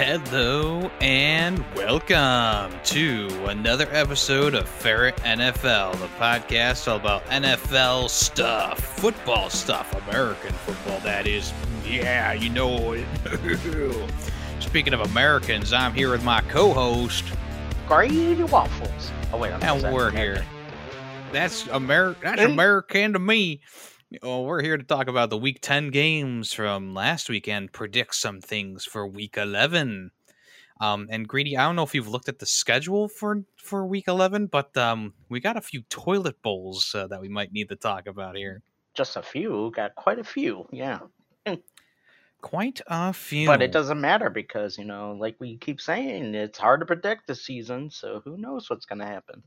Hello and welcome to another episode of Ferret NFL, the podcast all about NFL stuff, football stuff, American football, that is. Yeah, you know it. Speaking of Americans, I'm here with my co host, Grady Waffles. Oh, wait, I'm and we're here. That's Amer- That's American to me. Well, we're here to talk about the Week 10 games from last weekend, predict some things for Week 11. Um, and Greedy, I don't know if you've looked at the schedule for for Week 11, but um, we got a few toilet bowls uh, that we might need to talk about here. Just a few. Got quite a few. Yeah. Quite a few. But it doesn't matter because, you know, like we keep saying, it's hard to predict the season. So who knows what's going to happen?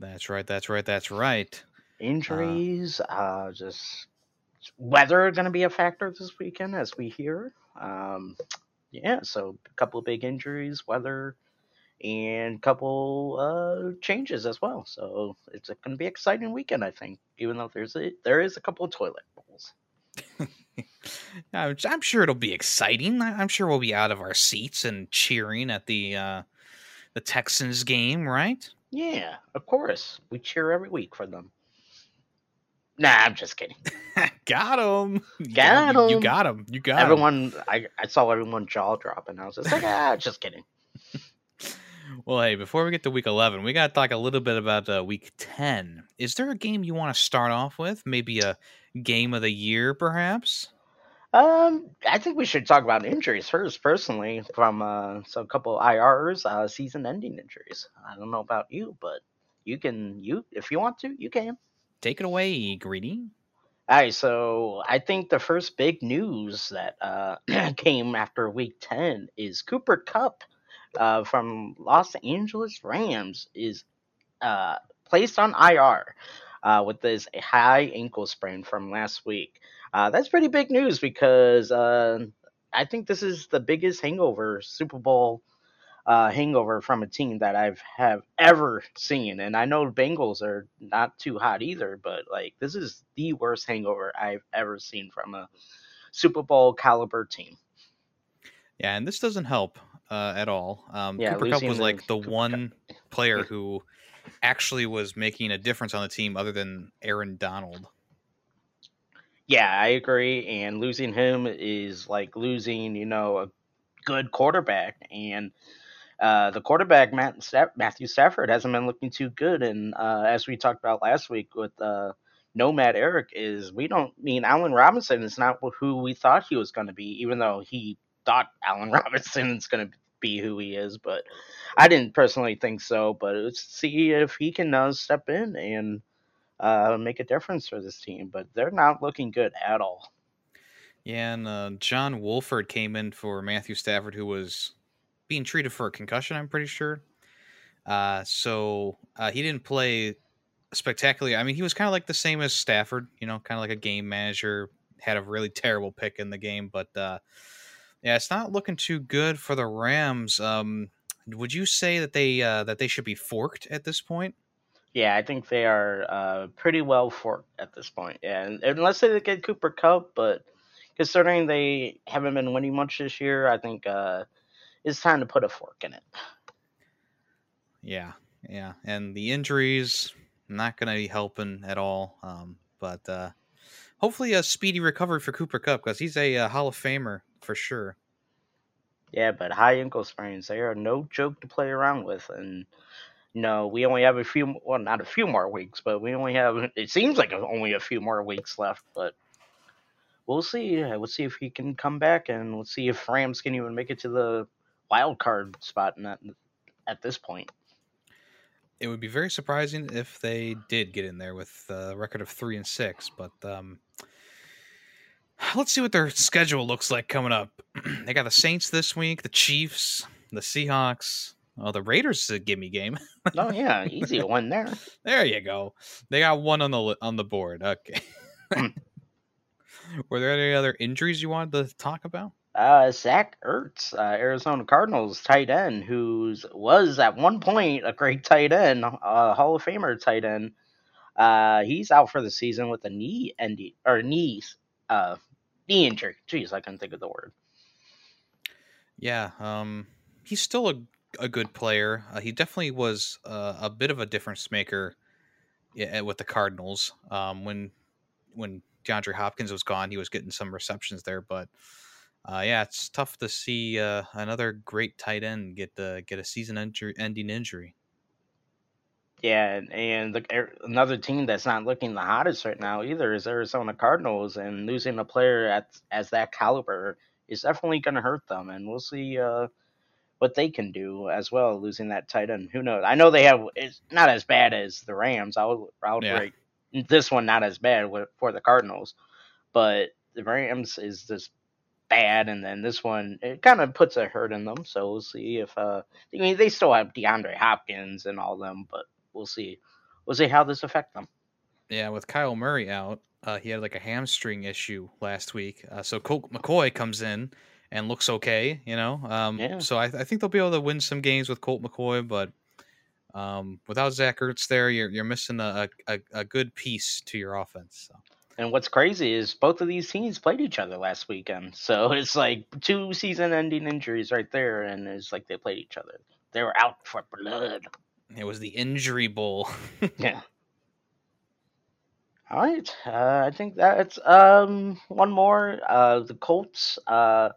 That's right. That's right. That's right. Injuries, uh, just weather going to be a factor this weekend, as we hear. Um, yeah, so a couple of big injuries, weather, and a couple uh, changes as well. So it's going to be an exciting weekend, I think. Even though there's a, there is a couple of toilet bowls. I'm sure it'll be exciting. I'm sure we'll be out of our seats and cheering at the uh, the Texans game, right? Yeah, of course. We cheer every week for them. Nah, I'm just kidding. got him. Got him. you, got him. You got Everyone, I, I saw everyone jaw drop, and I was just like, ah, just kidding. Well, hey, before we get to week 11, we got to talk a little bit about uh, week 10. Is there a game you want to start off with? Maybe a game of the year, perhaps? Um, I think we should talk about injuries first, personally, from uh, so a couple IRs, uh, season-ending injuries. I don't know about you, but you can, you if you want to, you can. Take it away, Greedy. All right, so I think the first big news that uh, came after Week Ten is Cooper Kupp uh, from Los Angeles Rams is uh, placed on IR uh, with this high ankle sprain from last week. Uh, that's pretty big news because uh, I think this is the biggest hangover Super Bowl uh, hangover from a team that I've have ever seen, and I know Bengals are not too hot either, but like this is the worst hangover I've ever seen from a Super Bowl caliber team. Yeah, and this doesn't help uh, at all. Um, Yeah, Cooper Kupp was like the Cooper one player who actually was making a difference on the team other than Aaron Donald. Yeah, I agree. And losing him is like losing, you know, a good quarterback. And uh, the quarterback, Matt Matthew Stafford, hasn't been looking too good. And uh, as we talked about last week with uh, Nomad Eric, is we don't I mean Allen Robinson is not who we thought he was going to be, even though he thought Allen Robinson is going to be who he is. But I didn't personally think so. But let's see if he can uh, step in and uh, make a difference for this team. But they're not looking good at all. Yeah, and uh, John Wolford came in for Matthew Stafford, who was being treated for a concussion, I'm pretty sure. Uh, so uh, he didn't play spectacularly. I mean, he was kind of like the same as Stafford, you know, kind of like a game manager, had a really terrible pick in the game. But uh, yeah, it's not looking too good for the Rams. Um, would you say that they uh, that they should be forked at this point? Yeah, I think they are uh, pretty well forked at this point. Yeah, and unless they get Cooper Kupp, but considering they haven't been winning much this year, I think uh, it's time to put a fork in it. Yeah, yeah, and the injuries not going to be helping at all. Um, but uh, hopefully a speedy recovery for Cooper Kupp because he's a uh, Hall of Famer for sure. Yeah, but high ankle sprains, they are no joke to play around with. And, you know, we only have a few, well, not a few more weeks, but we only have, it seems like only a few more weeks left. But we'll see. We'll see if he can come back, and we'll see if Rams can even make it to the wild card spot in that, at this point. It would be very surprising if they did get in there with a record of three and six. But um, let's see what their schedule looks like coming up. they got the Saints this week, the Chiefs, the Seahawks. Oh, the Raiders is a gimme game. Oh, yeah, easy to win there. There you go. They got one on the on the board. Okay. Hmm. Were there any other injuries you wanted to talk about? Uh, Zach Ertz, uh, Arizona Cardinals tight end, who was at one point a great tight end, uh, Hall of Famer tight end. Uh, he's out for the season with a knee ending or knees, uh, knee injury. Jeez, I couldn't think of the word. Yeah, um, he's still a a good player. Uh, he definitely was uh, a bit of a difference maker with the Cardinals. Um, when when DeAndre Hopkins was gone, he was getting some receptions there, but uh, yeah, it's tough to see uh, another great tight end get the get a season ending injury. Yeah, and the, er, another team that's not looking the hottest right now either is Arizona Cardinals, and losing a player at as that caliber is definitely going to hurt them, and we'll see uh, what they can do as well. Losing that tight end, who knows? I know they have it's not as bad as the Rams. I would I would yeah. rate this one not as bad for the Cardinals, but the Rams is just bad, and then this one it kind of puts a hurt in them. So we'll see if uh, I mean they still have DeAndre Hopkins and all them, but we'll see. We'll see how this affects them. Yeah, with Kyler Murray out, uh, he had like a hamstring issue last week. Uh, so Colt McCoy comes in and looks okay, you know. Um, yeah. So I, I, think they'll be able to win some games with Colt McCoy, but um, without Zach Ertz there, you're you're missing a, a, a good piece to your offense. So. And what's crazy is both of these teams played each other last weekend. So it's like two season ending injuries right there, and it's like they played each other. They were out for blood. It was the injury bowl. yeah. All right. Uh, I think that's um, one more. Uh, the Colts, uh,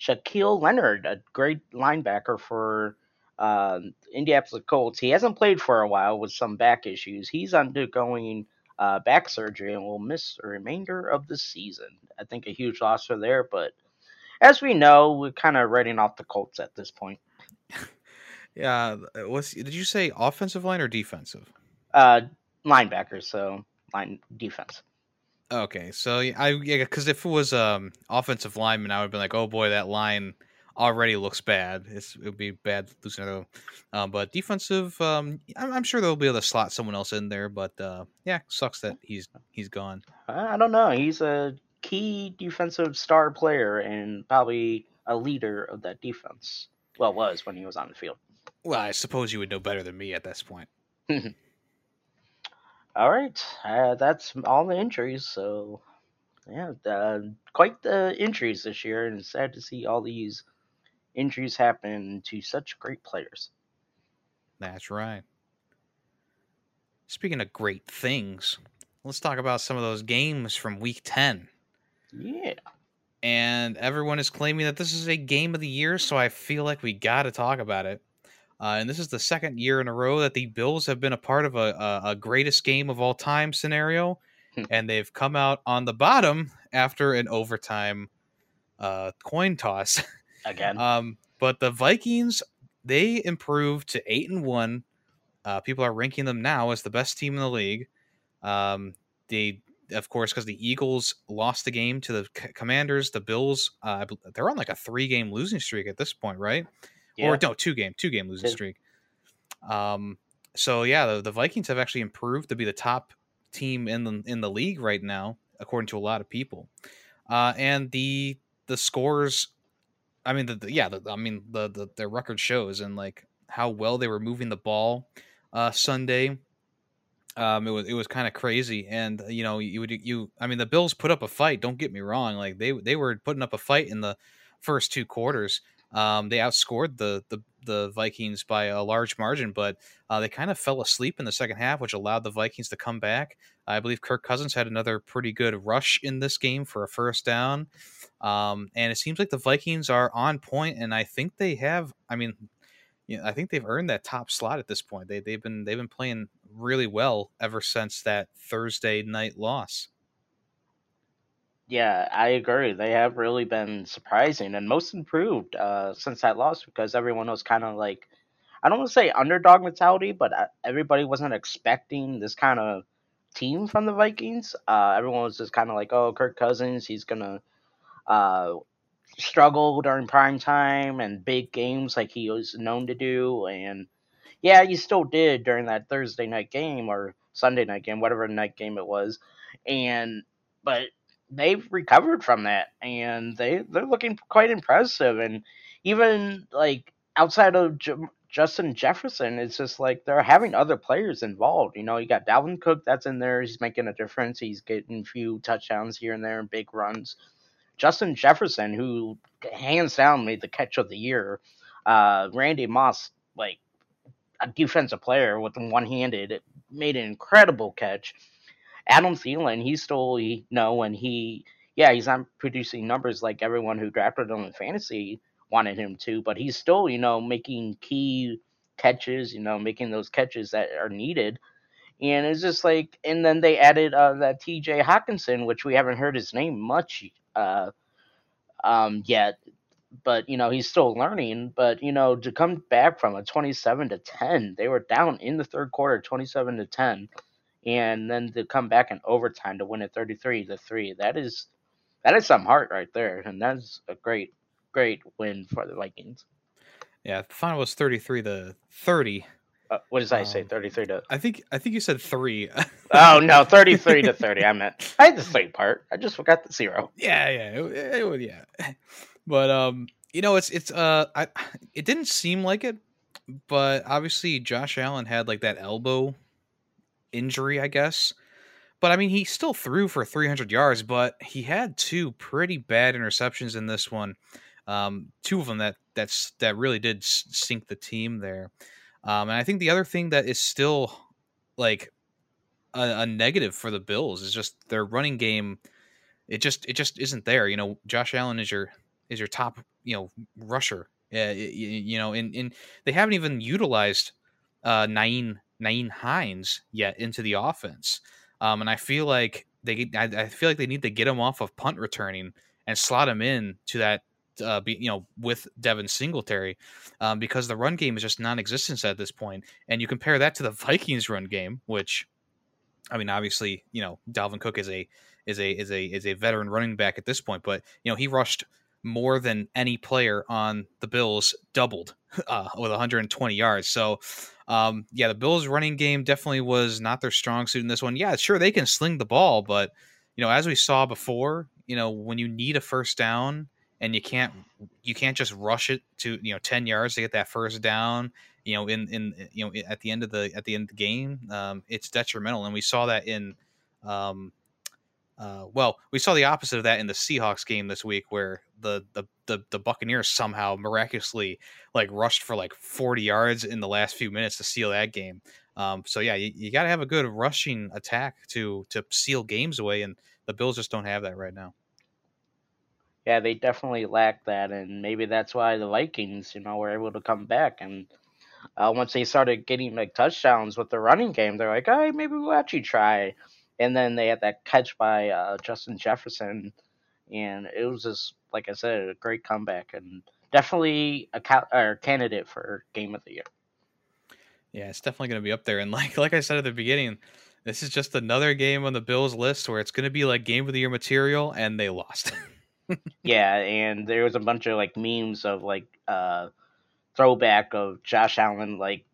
Shaquille Leonard, a great linebacker for uh, Indianapolis Colts. He hasn't played for a while with some back issues. He's undergoing uh, back surgery and will miss the remainder of the season. I think a huge loss for there, but as we know, we're kind of writing off the Colts at this point. yeah, was did you say offensive line or defensive? Uh, linebacker, so line defense. Okay, so I yeah, because if it was um offensive lineman, I would be like, oh boy, that line already looks bad. It's, it would be bad losing another. Um, but defensive, um, I'm, I'm, sure they'll be able to slot someone else in there. But uh, yeah, sucks that he's he's gone. I don't know. He's a key defensive star player and probably a leader of that defense. Well, was when he was on the field. Well, I suppose you would know better than me at this point. all right, uh, that's all the injuries. So, yeah, uh, quite the injuries this year, and it's sad to see all these injuries happen to such great players. That's right. Speaking of great things, let's talk about some of those games from week 10. Yeah. And everyone is claiming that this is a game of the year, so I feel like we got to talk about it. Uh, and this is the second year in a row that the Bills have been a part of a, a, a greatest game of all time scenario. Hmm. and they've come out on the bottom after an overtime uh, coin toss. again. Um, but the Vikings they improved to eight and one. Uh, people are ranking them now as the best team in the league. Um, they, of course, because the Eagles lost the game to the C- Commanders. The Bills, uh, they're on like a three-game losing streak at this point, right? Yeah. Or no, two-game, two-game losing streak. Um, so yeah, the, the Vikings have actually improved to be the top team in the in the league right now, according to a lot of people. Uh, and the the scores I mean, the, the yeah, the, I mean, the, the their record shows and like how well they were moving the ball uh, Sunday. Um, it was it was kind of crazy, and you know, you would you. I mean, the Bills put up a fight. Don't get me wrong; like they they were putting up a fight in the first two quarters. Um, they outscored the, the the Vikings by a large margin, but uh, they kind of fell asleep in the second half, which allowed the Vikings to come back. I believe Kirk Cousins had another pretty good rush in this game for a first down. Um, and it seems like the Vikings are on point, and I think they have. I mean, you know, I think they've earned that top slot at this point. They they've been they've been playing really well ever since that Thursday night loss. Yeah, I agree. They have really been surprising and most improved uh, since that loss because everyone was kind of like, I don't want to say underdog mentality, but uh, everybody wasn't expecting this kind of team from the Vikings. Uh, everyone was just kind of like, oh, Kirk Cousins, he's gonna uh, struggle during prime time and big games like he was known to do. And yeah, he still did during that Thursday night game or Sunday night game, whatever night game it was. And but they've recovered from that and they they're looking quite impressive and even like outside of J- Justin Jefferson it's just like they're having other players involved you know you got Dalvin Cook that's in there he's making a difference he's getting a few touchdowns here and there and big runs Justin Jefferson, who hands down made the catch of the year. Uh, Randy Moss, like a defensive player with one handed, made an incredible catch. Adam Thielen, he's still you know, and he, yeah, he's not producing numbers like everyone who drafted him in fantasy wanted him to, but he's still, you know, making key catches, you know, making those catches that are needed. And it's just like, and then they added uh, that T.J. Hockenson, which we haven't heard his name much uh, um, yet, but you know he's still learning. But you know to come back from a 27 to 10, they were down in the third quarter, 27 to 10, and then to come back in overtime to win it 33 to three. That is that is some heart right there, and that's a great great win for the Vikings. Yeah, the final was 33 to 30. Uh, what did I say? Um, 33 to. I think I think you said three. oh no, 33 to 30. I meant I had the same part. I just forgot the zero. Yeah, yeah, it, it, yeah. But um, you know, it's it's uh, I it didn't seem like it, but obviously Josh Allen had like that elbow injury, I guess. But I mean, he still threw for 300 yards, but he had two pretty bad interceptions in this one. Um, two of them that that's that really did sink the team there. Um, and I think the other thing that is still like a, a, negative for the Bills is just their running game. It just it just isn't there. You know, Josh Allen is your is your top you know rusher. Uh, you, you know, and, and they haven't even utilized uh, Nyheim Nyheim Hines yet into the offense. Um, and I feel like they I, I feel like they need to get him off of punt returning and slot him in to that uh, be, you know, with Devin Singletary, um, because the run game is just non-existent at this point. And you compare that to the Vikings run game, which, I mean, obviously, you know, Dalvin Cook is a is a is a is a veteran running back at this point, but you know, he rushed more than any player on the Bills, doubled uh, with 120 yards. So, um, yeah, the Bills' running game definitely was not their strong suit in this one. Yeah, sure, they can sling the ball, but you know, as we saw before, you know, when you need a first down and you can't you can't just rush it to you know 10 yards to get that first down you know in in you know at the end of the at the end of the game um, it's detrimental and we saw that in um, uh, well we saw the opposite of that in the Seahawks game this week where the the the, the Buccaneers somehow miraculously like rushed for like 40 yards in the last few minutes to seal that game um, so yeah you, you got to have a good rushing attack to to seal games away and the Bills just don't have that right now yeah, they definitely lack that, and maybe that's why the Vikings, you know, were able to come back. And uh, once they started getting like touchdowns with the running game, they're like, "All right, maybe we'll actually try." And then they had that catch by uh, Justin Jefferson, and it was just like I said, a great comeback, and definitely a ca- or candidate for game of the year. Yeah, it's definitely going to be up there. And like like I said at the beginning, this is just another game on the Bills list where it's going to be like game of the year material, and they lost. yeah, and there was a bunch of like memes of like uh throwback of Josh Allen like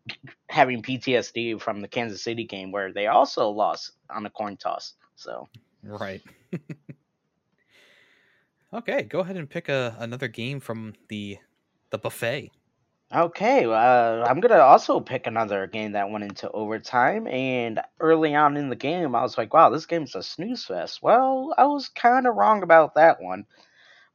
having PTSD from the Kansas City game where they also lost on a coin toss. So right. okay, go ahead and pick a, another game from the the buffet. Okay, uh, I'm gonna also pick another game that went into overtime, and early on in the game, I was like, "Wow, this game's a snooze fest." Well, I was kind of wrong about that one.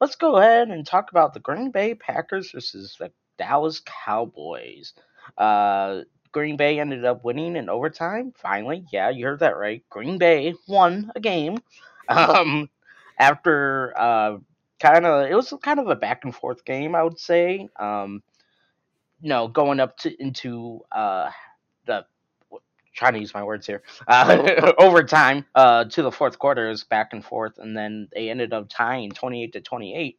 Let's go ahead and talk about the Green Bay Packers versus the Dallas Cowboys. Uh, Green Bay ended up winning in overtime. Finally, yeah, you heard that right. Green Bay won a game. Um, after uh, kind of, it was kind of a back and forth game, I would say. Um you know, going up to into uh, the trying to use my words here uh, overtime uh, to the fourth quarter is back and forth, and then they ended up tying twenty eight to twenty eight,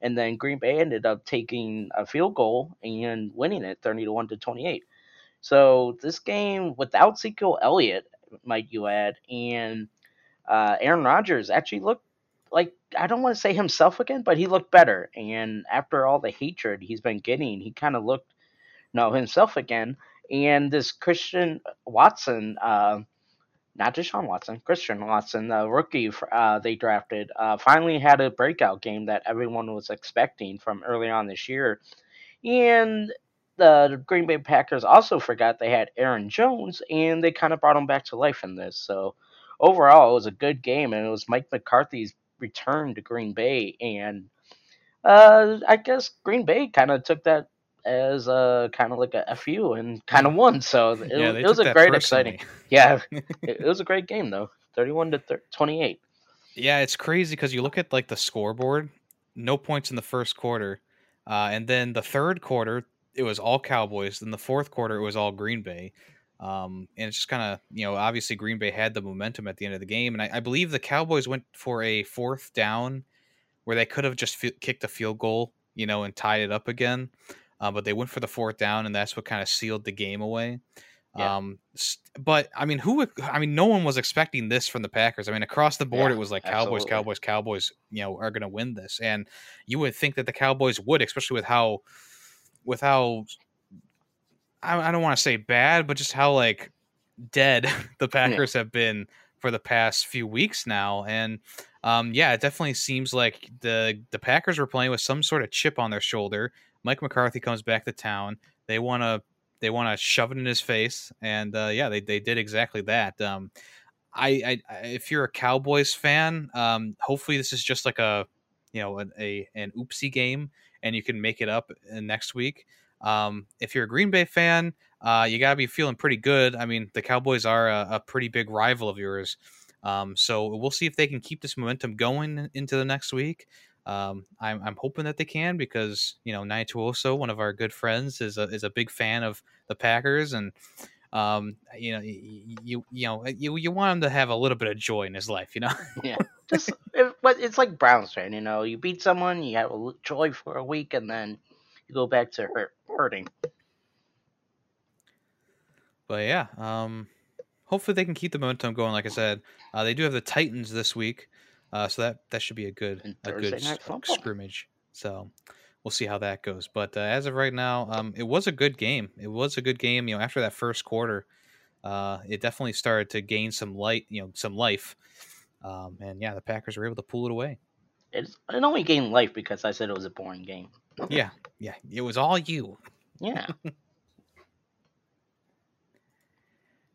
and then Green Bay ended up taking a field goal and winning it thirty to one to twenty eight. So this game without Ezekiel Elliott, might you add, and uh, Aaron Rodgers actually looked like I don't want to say himself again, but he looked better. And after all the hatred he's been getting, he kind of looked you know himself again. And this Christian Watson, uh, not Deshaun Watson, Christian Watson, the rookie uh, they drafted, uh, finally had a breakout game that everyone was expecting from early on this year. And the Green Bay Packers also forgot they had Aaron Jones, and they kind of brought him back to life in this. So overall, it was a good game, and it was Mike McCarthy's return to Green Bay, and uh, I guess Green Bay kind of took that as a kind of like a fu and kind of won. So it, yeah, it was a great, exciting. Yeah, it, it, was a great game though, thirty-one to twenty-eight. Yeah, it's crazy because you look at like the scoreboard, no points in the first quarter, uh, and then the third quarter it was all Cowboys. Then the fourth quarter it was all Green Bay. Um, and it's just kind of, you know, obviously Green Bay had the momentum at the end of the game. And I, I believe the Cowboys went for a fourth down where they could have just f- kicked a field goal, you know, and tied it up again. Uh, but they went for the fourth down, and that's what kind of sealed the game away. Yeah. Um, but I mean, who? I mean, no one was expecting this from the Packers. I mean, across the board, yeah, it was like Cowboys, absolutely. Cowboys, Cowboys. You know, are going to win this, and you would think that the Cowboys would, especially with how, with how I, I don't want to say bad, but just how like dead the Packers yeah. have been for the past few weeks now. And um, yeah, it definitely seems like the the Packers were playing with some sort of chip on their shoulder. Mike McCarthy comes back to town. They want to they want to shove it in his face, and uh, yeah, they they did exactly that. Um, I, I, if you're a Cowboys fan, um, hopefully this is just like a you know a, a an oopsie game, and you can make it up uh, next week. Um, if you're a Green Bay fan, uh, you got to be feeling pretty good. I mean, the Cowboys are a, a pretty big rival of yours. Um, so we'll see if they can keep this momentum going into the next week. Um, I'm, I'm hoping that they can because you know Naituoso, one of our good friends, is a is a big fan of the Packers, and um, you know you you know you you want him to have a little bit of joy in his life, you know. yeah, just it, but it's like Browns fan, you know. You beat someone, you have a joy for a week, and then you go back to hurt, hurting. But yeah, um, hopefully they can keep the momentum going. Like I said, uh, they do have the Titans this week, uh, so that that should be a good a good scrimmage. So we'll see how that goes. But uh, as of right now, um, it was a good game. It was a good game. You know, after that first quarter, uh, it definitely started to gain some light. You know, some life. Um, and yeah, the Packers were able to pull it away. It's, it only gained life because I said it was a boring game. yeah, yeah, it was all you. Yeah.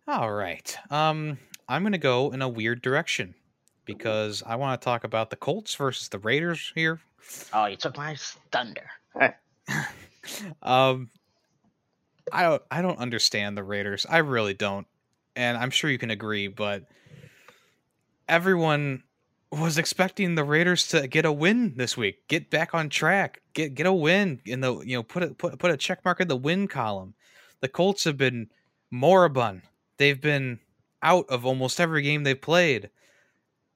all right. Um, I'm gonna go in a weird direction because I want to talk about the Colts versus the Raiders here. Oh, you took my thunder. um, I don't, I don't understand the Raiders. I really don't, and I'm sure you can agree. But everyone was expecting the Raiders to get a win this week, get back on track, get get a win in the you know put a put put a check mark in the win column. The Colts have been moribund. They've been out of almost every game they've played.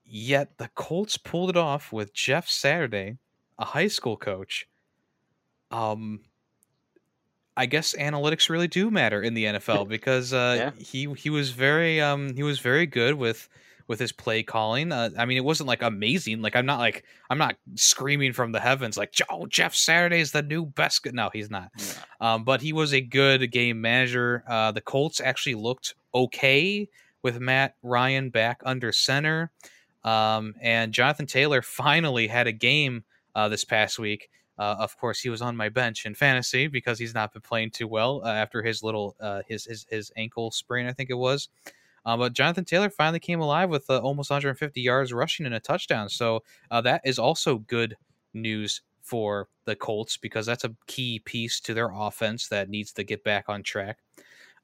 Yet the Colts pulled it off with Jeff Saturday, a high school coach. Um I guess analytics really do matter in the NFL because uh, yeah. he he was very um he was very good with with his play calling. Uh, I mean, it wasn't like amazing. Like I'm not like I'm not screaming from the heavens like oh Jeff Saturday is the new best. No, he's not. Yeah. Um, but he was a good game manager. Uh, the Colts actually looked okay with Matt Ryan back under center, um, and Jonathan Taylor finally had a game uh, this past week. Uh, of course, he was on my bench in fantasy because he's not been playing too well uh, after his little uh, his, his his ankle sprain, I think it was. Uh, but Jonathan Taylor finally came alive with uh, almost 150 yards rushing and a touchdown. So that is also good news for the Colts because that's a key piece to their offense that needs to get back on track.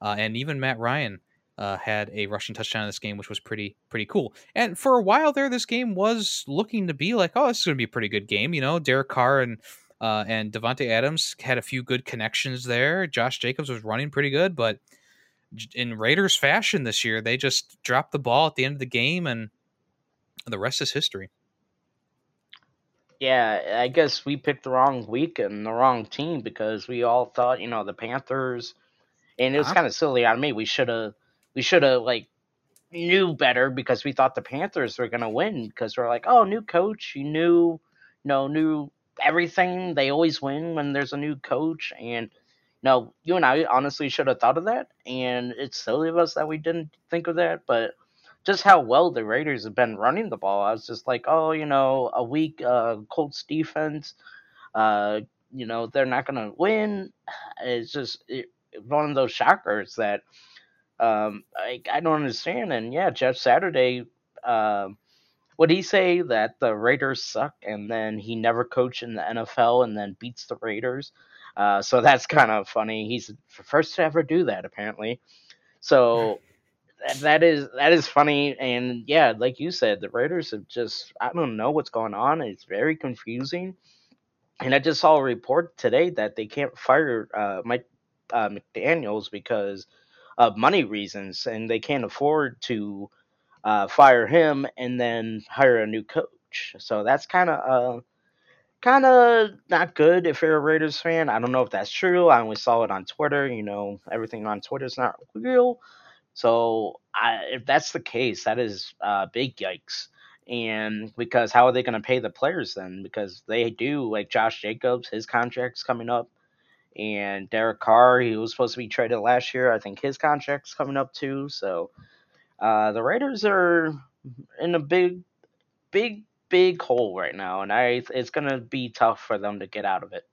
And even Matt Ryan uh, had a rushing touchdown in this game, which was pretty pretty cool. And for a while there, this game was looking to be like, oh, this is going to be a pretty good game. You know, Derek Carr and uh, and Davante Adams had a few good connections there. Josh Jacobs was running pretty good, but in Raiders fashion this year, they just dropped the ball at the end of the game, and the rest is history. Yeah, I guess we picked the wrong week and the wrong team because we all thought, you know, the Panthers, and it was kind of silly on me. We should have, we should have like knew better because we thought the Panthers were gonna win because we're like, oh, new coach, you knew, you know, knew everything. They always win when there's a new coach, and no, you and I honestly should have thought of that, and it's silly of us that we didn't think of that. But just how well the Raiders have been running the ball, I was just like, oh, you know, a weak uh, Colts defense, uh, you know, they're not gonna win. It's just it, one of those shockers that um, I, I don't understand. And yeah, Jeff Saturday uh, would he say that the Raiders suck and then he never coached in the NFL and then beats the Raiders? Uh, so that's kind of funny. He's the first to ever do that, apparently. So that, that is that is funny, and yeah, like you said, the Raiders have just I don't know what's going on. It's very confusing. And I just saw a report today that they can't fire uh, Mike uh, McDaniel's because of money reasons, and they can't afford to uh, fire him and then hire a new coach. So that's kind of uh, kind of not good if you're a Raiders fan. I don't know if that's true. I only saw it on Twitter. You know, everything on Twitter is not real. So I, if that's the case, that is uh, big yikes. And because how are they going to pay the players then? Because they do like Josh Jacobs, his contract's coming up, and Derek Carr, he was supposed to be traded last year. I think his contract's coming up too. So uh, the Raiders are in a big, big, big hole right now, and I it's to be tough for them to get out of it.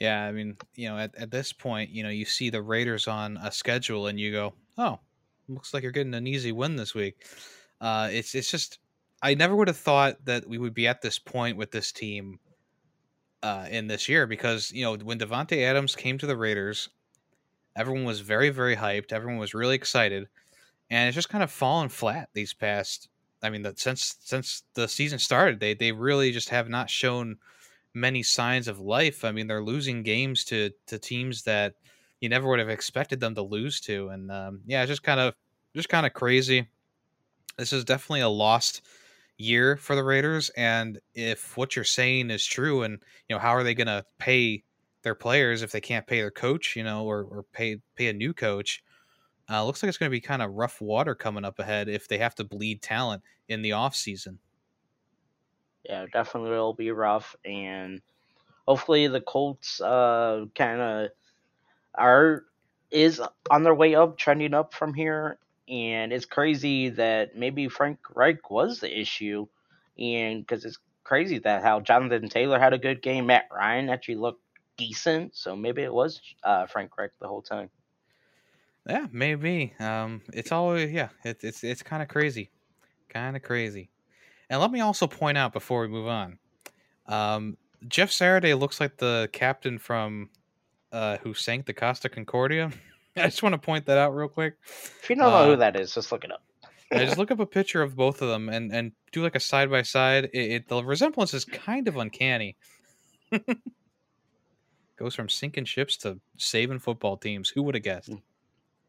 Yeah, I mean, you know, at, at this point, you know, you see the Raiders on a schedule and you go, oh, looks like you're getting an easy win this week. Uh, it's it's just I never would have thought that we would be at this point with this team uh, in this year because you know when Davante Adams came to the Raiders, everyone was very very hyped. Everyone was really excited, and it's just kind of fallen flat these past. I mean, that since since the season started, they they really just have not shown many signs of life. I mean, they're losing games to to teams that you never would have expected them to lose to, and um, yeah, it's just kind of just kind of crazy. This is definitely a lost year for the Raiders, and if what you're saying is true, and you know how are they going to pay their players if they can't pay their coach, you know, or or pay pay a new coach? Uh, looks like it's going to be kind of rough water coming up ahead if they have to bleed talent in the off season. Yeah, definitely will be rough, and hopefully the Colts uh, kind of are is on their way up, trending up from here. And it's crazy that maybe Frank Reich was the issue, and because it's crazy that how Jonathan Taylor had a good game, Matt Ryan actually looked decent, so maybe it was uh, Frank Reich the whole time. Yeah, maybe. Um, it's always yeah, it, it's it's kind of crazy, kind of crazy. And let me also point out before we move on, um, Jeff Saturday looks like the captain from uh, who sank the Costa Concordia. I just want to point that out real quick. If you don't know who uh, that is, just look it up. I just look up a picture of both of them and and do like a side by side. It the resemblance is kind of uncanny. Goes from sinking ships to saving football teams. Who would have guessed? Mm.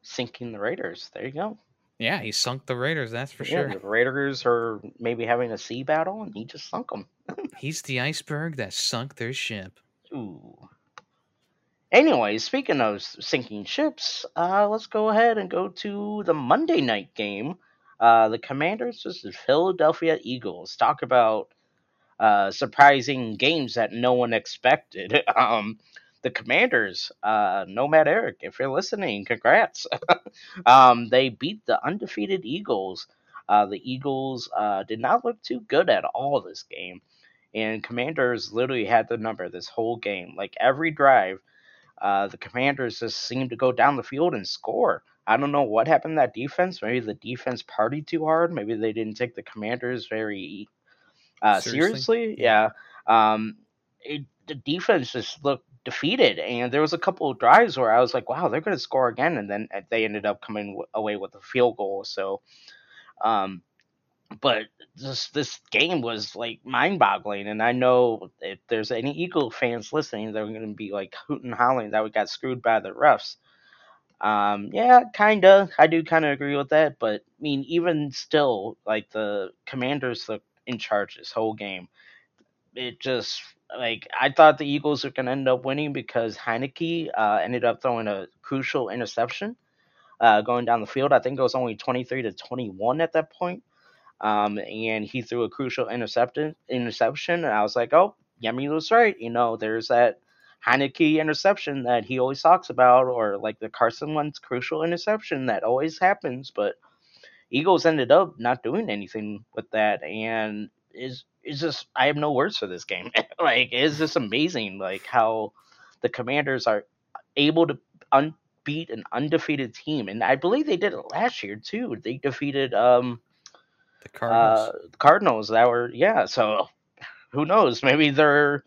Sinking the Raiders. There you go. Yeah, he sunk the Raiders. That's for yeah, sure. The Raiders are maybe having a sea battle, and he just sunk them. He's the iceberg that sunk their ship. Ooh. Anyway, speaking of sinking ships, uh, let's go ahead and go to the Monday night game. Uh, the Commanders versus Philadelphia Eagles. Talk about uh, surprising games that no one expected. Um, the Commanders, uh, Nomad Eric, if you're listening, congrats. um, they beat the undefeated Eagles. Uh, the Eagles uh, did not look too good at all this game. And Commanders literally had the number this whole game. Like every drive, uh, the Commanders just seemed to go down the field and score. I don't know what happened to that defense. Maybe the defense partied too hard. Maybe they didn't take the Commanders very uh, seriously. seriously. Yeah. Um, it, the defense just looked defeated, and there was a couple of drives where I was like, "Wow, they're going to score again," and then uh, they ended up coming away with a field goal. So, um, but this this game was like mind boggling, and I know if there's any Eagle fans listening, they're going to be like hooting hollering that we got screwed by the refs. Um, yeah, kinda. I do kind of agree with that, but I mean, even still, like the Commanders look in charge this whole game. It just like I thought the Eagles were to end up winning because Heinicke uh, ended up throwing a crucial interception uh, going down the field. I think it was only 23 to 21 at that point. Um, and he threw a crucial interception. Interception, and I was like, "Oh, Yemi was right. You know, there's that Heinicke interception that he always talks about, or like the Carson Wentz crucial interception that always happens." But Eagles ended up not doing anything with that, and is is just I have no words for this game. like, it's just amazing, like how the Commanders are able to unbeat an undefeated team, and I believe they did it last year too. They defeated um The Cardinals. Uh, Cardinals that were yeah. So who knows? Maybe they're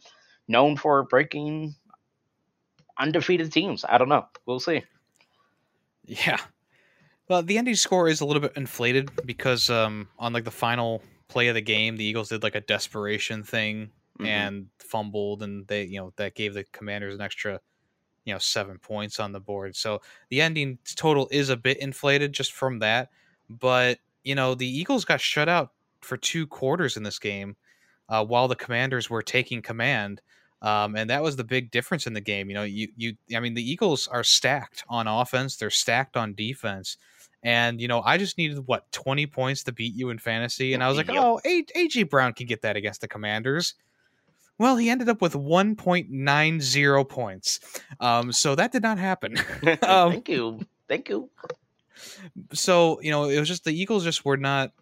known for breaking undefeated teams. I don't know. We'll see. Yeah. Well, the ending score is a little bit inflated because um, on like the final play of the game, the Eagles did like a desperation thing Mhm. and fumbled, and they you know that gave the Commanders an extra you know seven points on the board. So the ending total is a bit inflated just from that. But you know the Eagles got shut out for two quarters in this game, uh, while the Commanders were taking command. Um, and that was the big difference in the game. You know, you you I mean the Eagles are stacked on offense, they're stacked on defense. And you know, I just needed what 20 points to beat you in fantasy and I was like, Yep. "Oh, A- AJ Brown can get that against the Commanders." Well, he ended up with 1.90 points. Um, so that did not happen. Um, Thank you. Thank you. So you know it was just the eagles just were not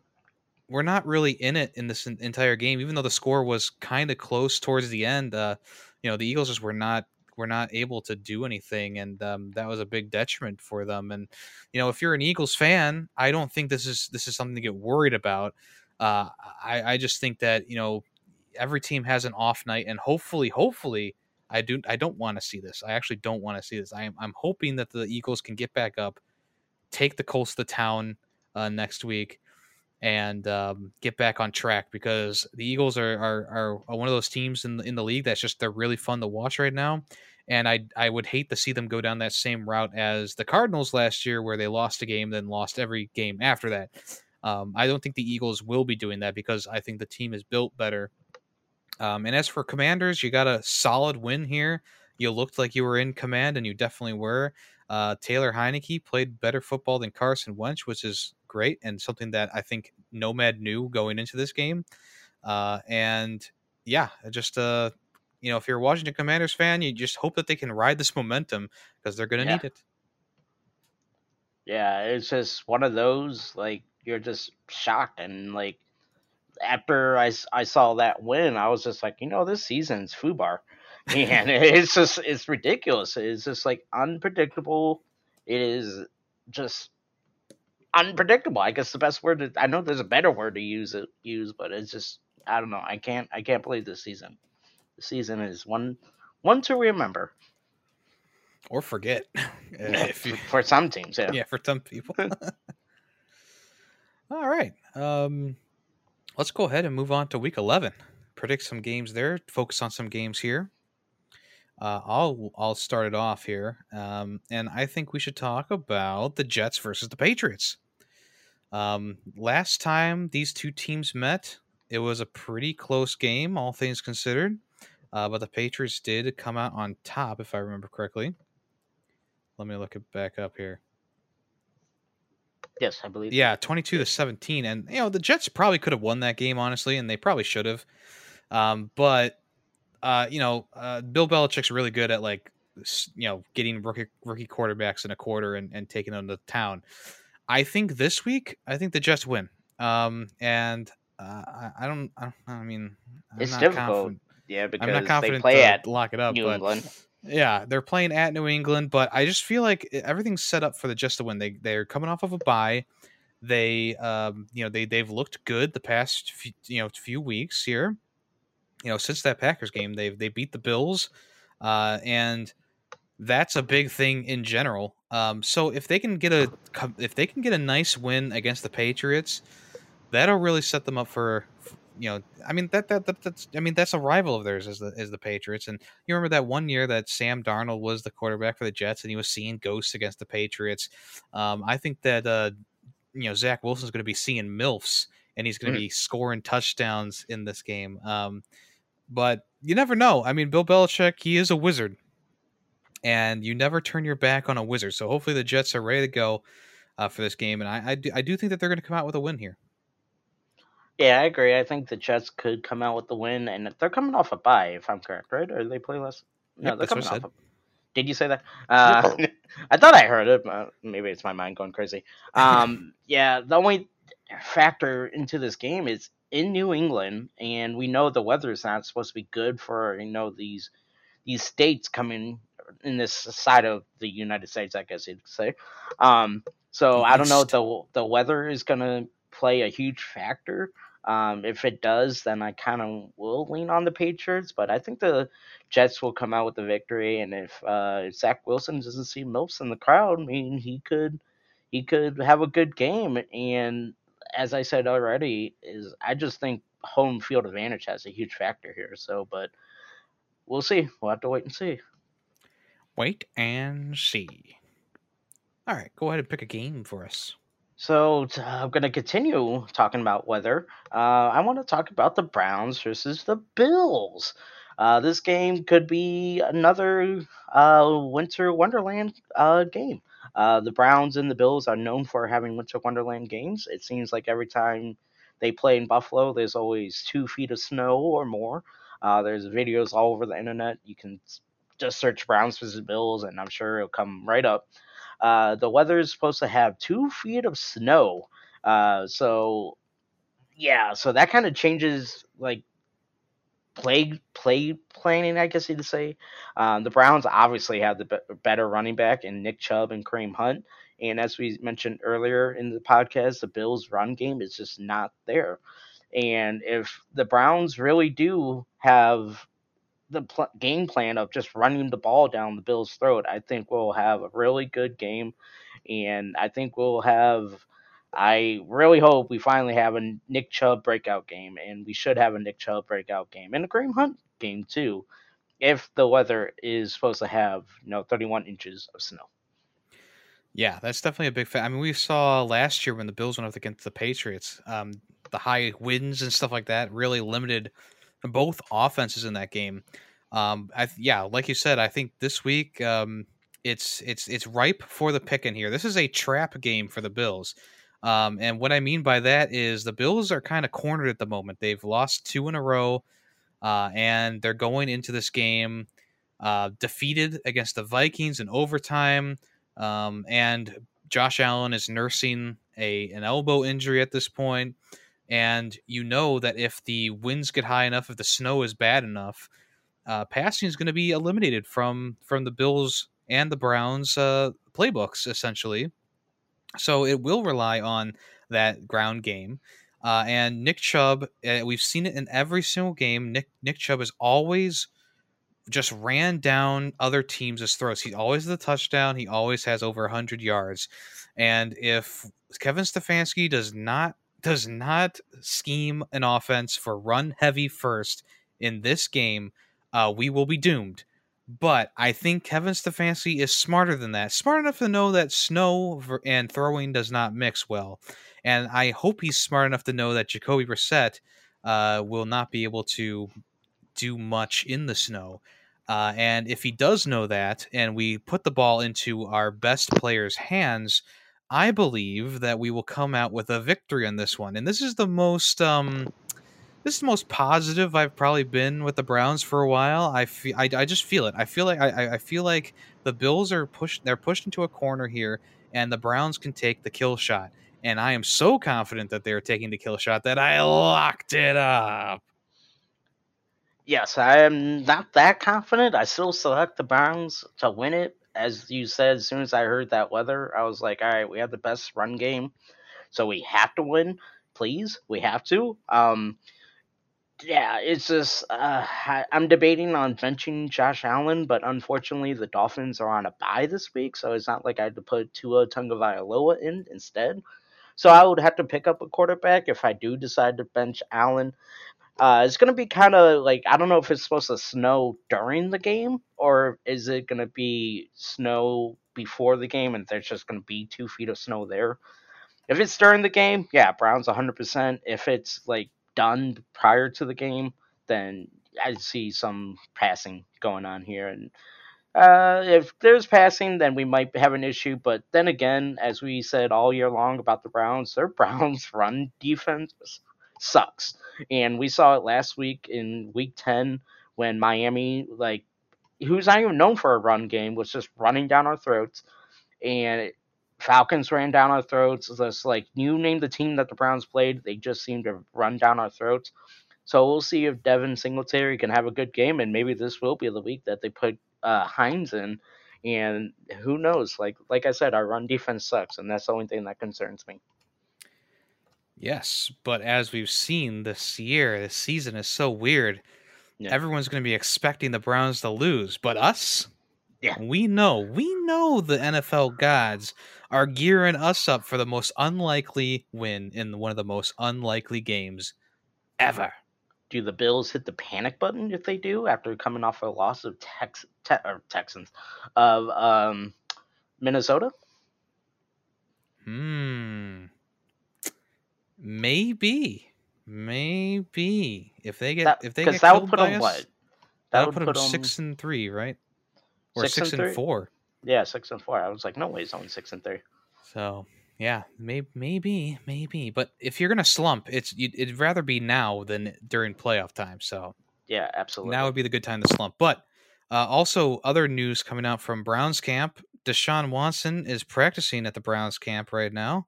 were not really in it in this entire game even though the score was kind of close towards the end uh you know the eagles just were not were not able to do anything and um, that was a big detriment for them and you know if you're an eagles fan i don't think this is this is something to get worried about. Uh i i just think that you know every team has an off night and hopefully hopefully i do i don't want to see this. I actually don't want to see this. I am, i'm hoping that the eagles can get back up take the Colts to town uh, next week and um, get back on track because the Eagles are, are are one of those teams in the, in the league that's just they're really fun to watch right now. And I I would hate to see them go down that same route as the Cardinals last year, where they lost a game, then lost every game after that. Um, I don't think the Eagles will be doing that because I think the team is built better. Um, and as for Commanders, you got a solid win here. You looked like you were in command, and you definitely were. Uh, Taylor Heinicke played better football than Carson Wentz, which is great and something that I think Nomad knew going into this game. Uh, and yeah, just uh, you know, if you're a Washington Commanders fan, you just hope that they can ride this momentum because they're going to Yeah. need it. Yeah, it's just one of those like you're just shocked and like after I, I saw that win, I was just like, you know, this season's FUBAR. And it's just it's ridiculous. It's just like unpredictable. It is just unpredictable. I guess the best word to, I know there's a better word to use it use, but it's just I don't know. I can't I can't believe this season. The season is one one to remember. Or forget. If you, for some teams, yeah. yeah, for some people. All right. Um, let's go ahead and move on to week 11. Predict some games there. Focus on some games here. Uh, I'll I'll start it off here, um, and I think we should talk about the Jets versus the Patriots. Um, last time these two teams met, it was a pretty close game, all things considered. Uh, but the Patriots did come out on top, if I remember correctly. Let me look it back up here. Yes, I believe. Yeah, 22 to 17. And, you know, the Jets probably could have won that game, honestly, and they probably should have. Um, but, uh, you know, uh, Bill Belichick's really good at, like, you know, getting rookie, rookie quarterbacks in a quarter and, and taking them to town. I think this week, I think the Jets win. Um, and uh, I, I don't, I don't, I mean, I'm It's not difficult, confident- Yeah, because I'm not they confident play to at lock it up, New but England. yeah, they're playing at New England, but I just feel like e, everything's set up for the Jets to win. They they're coming off of a bye. They um you know they they've looked good the past few, you know few weeks here. You know since that Packers game they've they beat the Bills, uh and that's a big thing in general. Um, so if they can get a if they can get a nice win against the Patriots, that'll really set them up for you know I mean that, that that that's I mean that's a rival of theirs is the is the Patriots and you remember that one year that Sam Darnold was the quarterback for the Jets and he was seeing ghosts against the Patriots. Um, I think that uh, you know Zach Wilson's going to be seeing milfs and he's going to Mm. be scoring touchdowns in this game. Um, but you never know. I mean, Bill Belichick, he is a wizard, and you never turn your back on a wizard. So hopefully the Jets are ready to go uh, for this game, and I I do, I do think that they're going to come out with a win here. Yeah, I agree. I think the Jets could come out with the win, and they're coming off a bye, if I'm correct, right? Or they play less? No, Yep, they're coming off. A... Did you say that? Uh, I thought I heard it. But maybe it's my mind going crazy. Um, yeah, the only factor into this game is in New England, and we know the weather is not supposed to be good for you know these these states coming in this side of the United States, I guess you'd say. Um, so I don't know if the the weather is gonna play a huge factor. Um, if it does, then I kind of will lean on the Patriots, but I think the Jets will come out with the victory. And if uh, Zach Wilson doesn't see Mills in the crowd, I mean, he could he could have a good game. And as I said already, is I just think home field advantage has a huge factor here. So, but we'll see. We'll have to wait and see. Wait and see. All right, go ahead and pick a game for us. So uh, I'm going to continue talking about weather. Uh, I want to talk about the Browns versus the Bills. Uh, this game could be another uh, Winter Wonderland uh, game. Uh, the Browns and the Bills are known for having Winter Wonderland games. It seems like every time they play in Buffalo, there's always two feet of snow or more. there's videos all over the internet. You can just search Browns versus Bills, and I'm sure it'll come right up. Uh, the weather is supposed to have two feet of snow. Uh, so yeah, so that kind of changes like play play planning, I guess you'd say. Um, the Browns obviously have the be- better running back in Nick Chubb and Kareem Hunt, and as we mentioned earlier in the podcast, the Bills' run game is just not there. And if the Browns really do have the pl- game plan of just running the ball down the Bills' throat, I think we'll have a really good game, and I think we'll have. I really hope we finally have a Nick Chubb breakout game, and we should have a Nick Chubb breakout game and a Kareem Hunt game too, if the weather is supposed to have you know 31 inches of snow. Yeah, that's definitely a big fact. I mean, we saw last year when the Bills went up against the Patriots, um, the high winds and stuff like that really limited both offenses in that game. Um, I yeah, like you said, I think this week um, it's it's it's ripe for the picking here. This is a trap game for the Bills. Um, and what I mean by that is the Bills are kind of cornered at the moment. They've lost two in a row, uh, and they're going into this game uh, defeated against the Vikings in overtime. Um, and Josh Allen is nursing a an elbow injury at this point and you know that if the winds get high enough, if the snow is bad enough, uh, passing is going to be eliminated from from the Bills and the Browns uh, playbooks essentially. So it will rely on that ground game. Uh, and Nick Chubb, uh, we've seen it in every single game. Nick Nick Chubb has always just ran down other teams' throats. He always the touchdown. He always has over 100 yards. And if Kevin Stefanski does not does not scheme an offense for run heavy first in this game, uh, we will be doomed. But I think Kevin Stefanski is smarter than that. Smart enough to know that snow and throwing does not mix well. And I hope he's smart enough to know that Jacoby Brissett uh, will not be able to do much in the snow. Uh, and if he does know that, and we put the ball into our best player's hands, I believe that we will come out with a victory on this one. And this is the most um this is the most positive I've probably been with the Browns for a while. I feel I, I just feel it. I feel like I, I feel like the Bills are pushed they're pushed into a corner here and the Browns can take the kill shot. And I am so confident that they're taking the kill shot that I locked it up. Yes, I am not that confident. I still select the Browns to win it, as you said, as soon as I heard that weather, I was like, all right, we have the best run game, so we have to win. Please, we have to. Um, yeah, it's just uh, I'm debating on benching Josh Allen, but unfortunately the Dolphins are on a bye this week, so it's not like I had to put Tua Tagovailoa in instead. So I would have to pick up a quarterback if I do decide to bench Allen. Uh, it's gonna be kind of like I don't know if it's supposed to snow during the game or is it gonna be snow before the game and there's just gonna be two feet of snow there. If it's during the game, yeah, Browns 100%. If it's like done prior to the game, then I see some passing going on here. And uh, if there's passing, then we might have an issue. But then again, as we said all year long about the Browns, their Browns run defense sucks. And we saw it last week in week 10 when Miami, like, who's not even known for a run game, was just running down our throats. And Falcons ran down our throats. Just like, you name the team that the Browns played, they just seem to run down our throats. So we'll see if Devin Singletary can have a good game, and maybe this will be the week that they put uh, Hines in. And who knows? Like like I said, our run defense sucks, and that's the only thing that concerns me. Yes, but as we've seen this year, this season is so weird. Yeah. Everyone's going to be expecting the Browns to lose, but us, Yeah. we know, we know the NFL gods are gearing us up for the most unlikely win in one of the most unlikely games ever. Do the Bills hit the panic button if they do after coming off a loss of Tex te- or Texans of um, Minnesota? Hmm. Maybe, maybe if they get That, if they get that would put them us, what? that would would put them put 'em- six and three, right? Or Six six, and and, four. Yeah, six and four. I was like, no way, it's only six and three. So yeah, maybe, maybe, maybe. But if you're gonna slump, it's you'd, it'd rather be now than during playoff time. So Yeah, absolutely. now would be the good time to slump. But uh, also, other news coming out from Browns camp: Deshaun Watson is practicing at the Browns camp right now.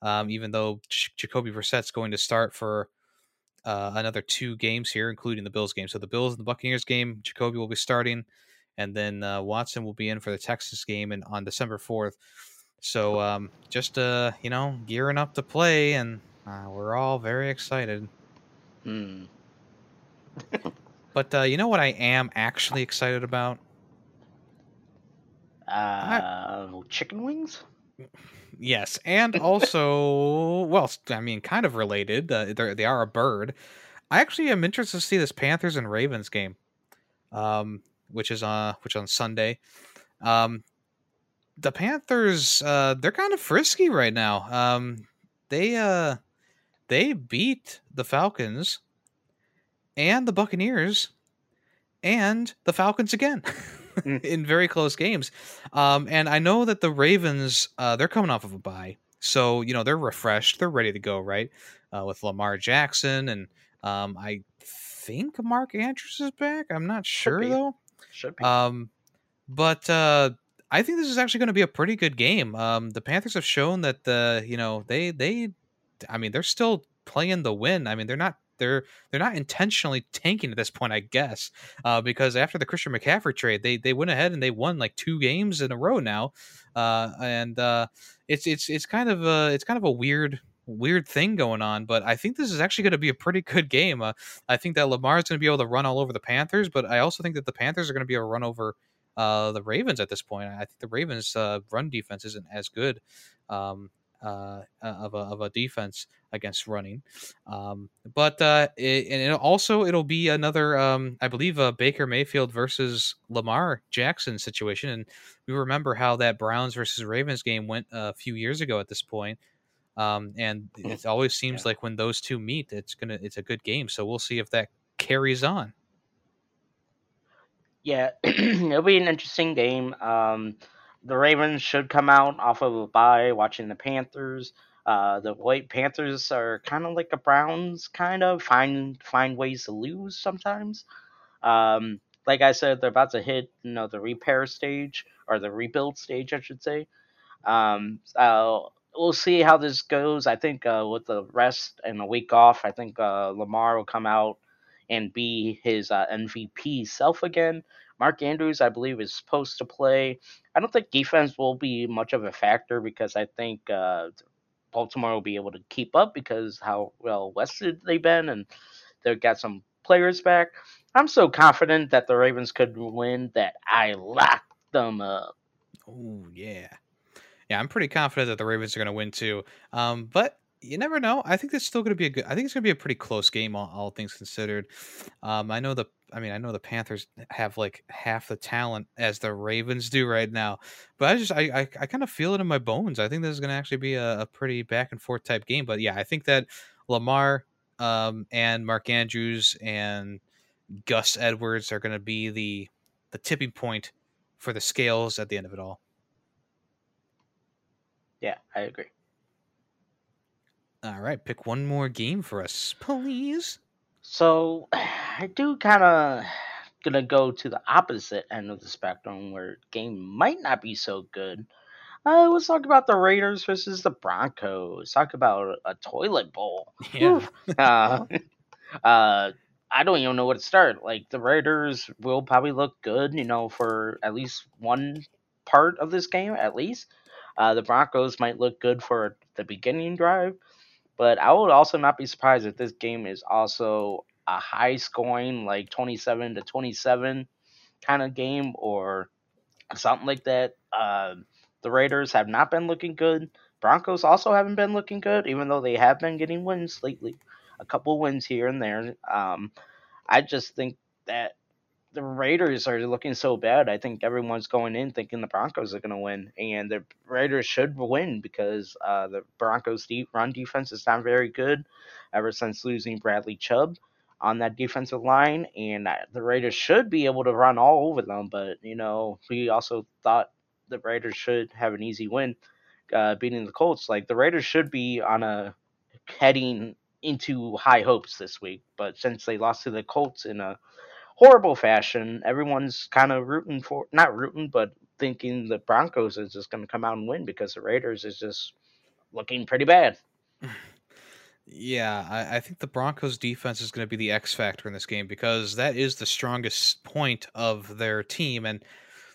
Um, even though J- Jacoby Brissett's going to start for uh, another two games here, including the Bills game. So the Bills and the Buccaneers game, Jacoby will be starting, and then uh, Watson will be in for the Texas game and on December fourth. So um, just uh, you know, gearing up to play, and uh, we're all very excited. Hmm. But uh, you know what I am actually excited about? Uh, chicken wings? Yes, and also, well, I mean, kind of related. Uh, they are a bird. I actually am interested to see this Panthers and Ravens game, um, which is uh, which on Sunday. Um, the Panthers, uh, they're kind of frisky right now. Um, they uh, they beat the Falcons and the Buccaneers and the Falcons again Mm. in very close games. Um, and I know that the Ravens, uh, they're coming off of a bye, so you know they're refreshed, they're ready to go, right? Uh, with Lamar Jackson and um, I think Mark Andrews is back. I'm not sure though. Should be. Um, but uh, I think this is actually going to be a pretty good game. Um, the Panthers have shown that the you know they they, I mean they're still playing the win. I mean they're not they're they're not intentionally tanking at this point, I guess, uh, because after the Christian McCaffrey trade, they they went ahead and they won like two games in a row now, uh, and uh, it's it's it's kind of a it's kind of a weird weird thing going on. But I think this is actually going to be a pretty good game. Uh, I think that Lamar is going to be able to run all over the Panthers, but I also think that the Panthers are going to be able to run over uh, the Ravens at this point. I think the Ravens' uh, run defense isn't as good um, uh, of a of a defense against running. Um, but uh, it, and it also it'll be another um, I believe a Baker Mayfield versus Lamar Jackson situation, and we remember how that Browns versus Ravens game went a few years ago at this point. Um, and it always seems Yeah. like when those two meet, it's gonna it's a good game. So we'll see if that carries on. Yeah, it'll be an interesting game. Um, the Ravens should come out off of a bye watching the Panthers. Uh, the White Panthers are kind of like the Browns, kind of find find ways to lose sometimes. Um, like I said, they're about to hit you know the repair stage or the rebuild stage, I should say. Um, so we'll see how this goes. I think uh, with the rest and a week off, I think uh, Lamar will come out and be his uh, MVP self again. Mark Andrews, I believe, is supposed to play. I don't think defense will be much of a factor because I think uh, Baltimore will be able to keep up because how well rested they've been and they've got some players back. I'm so confident that the Ravens could win that I locked them up. Oh yeah, yeah. I'm pretty confident that the Ravens are going to win too. Um, but you never know. I think it's still going to be a good. I think it's going to be a pretty close game, all, all things considered. Um, I know the. I mean, I know the Panthers have like half the talent as the Ravens do right now, but I just I I, I kind of feel it in my bones. I think this is going to actually be a, a pretty back and forth type game. But yeah, I think that Lamar um, and Mark Andrews and Gus Edwards are going to be the the tipping point for the scales at the end of it all. Yeah, I agree. All right, pick one more game for us, please. So I do kind of gonna go to the opposite end of the spectrum where game might not be so good. Uh, let's talk about the Raiders versus the Broncos. Talk about a toilet bowl. Yeah. Uh, uh, I don't even know where to start. Like the Raiders will probably look good, you know, for at least one part of this game, at least. Uh, the Broncos might look good for the beginning drive. But I would also not be surprised if this game is also a high scoring, like 27 to 27 kind of game or something like that. Uh, the Raiders have not been looking good. Broncos also haven't been looking good, even though they have been getting wins lately. A couple wins here and there. Um, I just think that the Raiders are looking so bad. I think everyone's going in thinking the Broncos are going to win, and the Raiders should win because uh, the Broncos' deep run defense is not very good ever since losing Bradley Chubb on that defensive line, and the Raiders should be able to run all over them. But you know, we also thought the Raiders should have an easy win, uh, beating the Colts. Like the Raiders should be on a heading into high hopes this week, but since they lost to the Colts in a horrible fashion. Everyone's kind of rooting for, not rooting, but thinking the Broncos is just going to come out and win because the Raiders is just looking pretty bad. Yeah, I, I, think the Broncos defense is going to be the X factor in this game because that is the strongest point of their team. And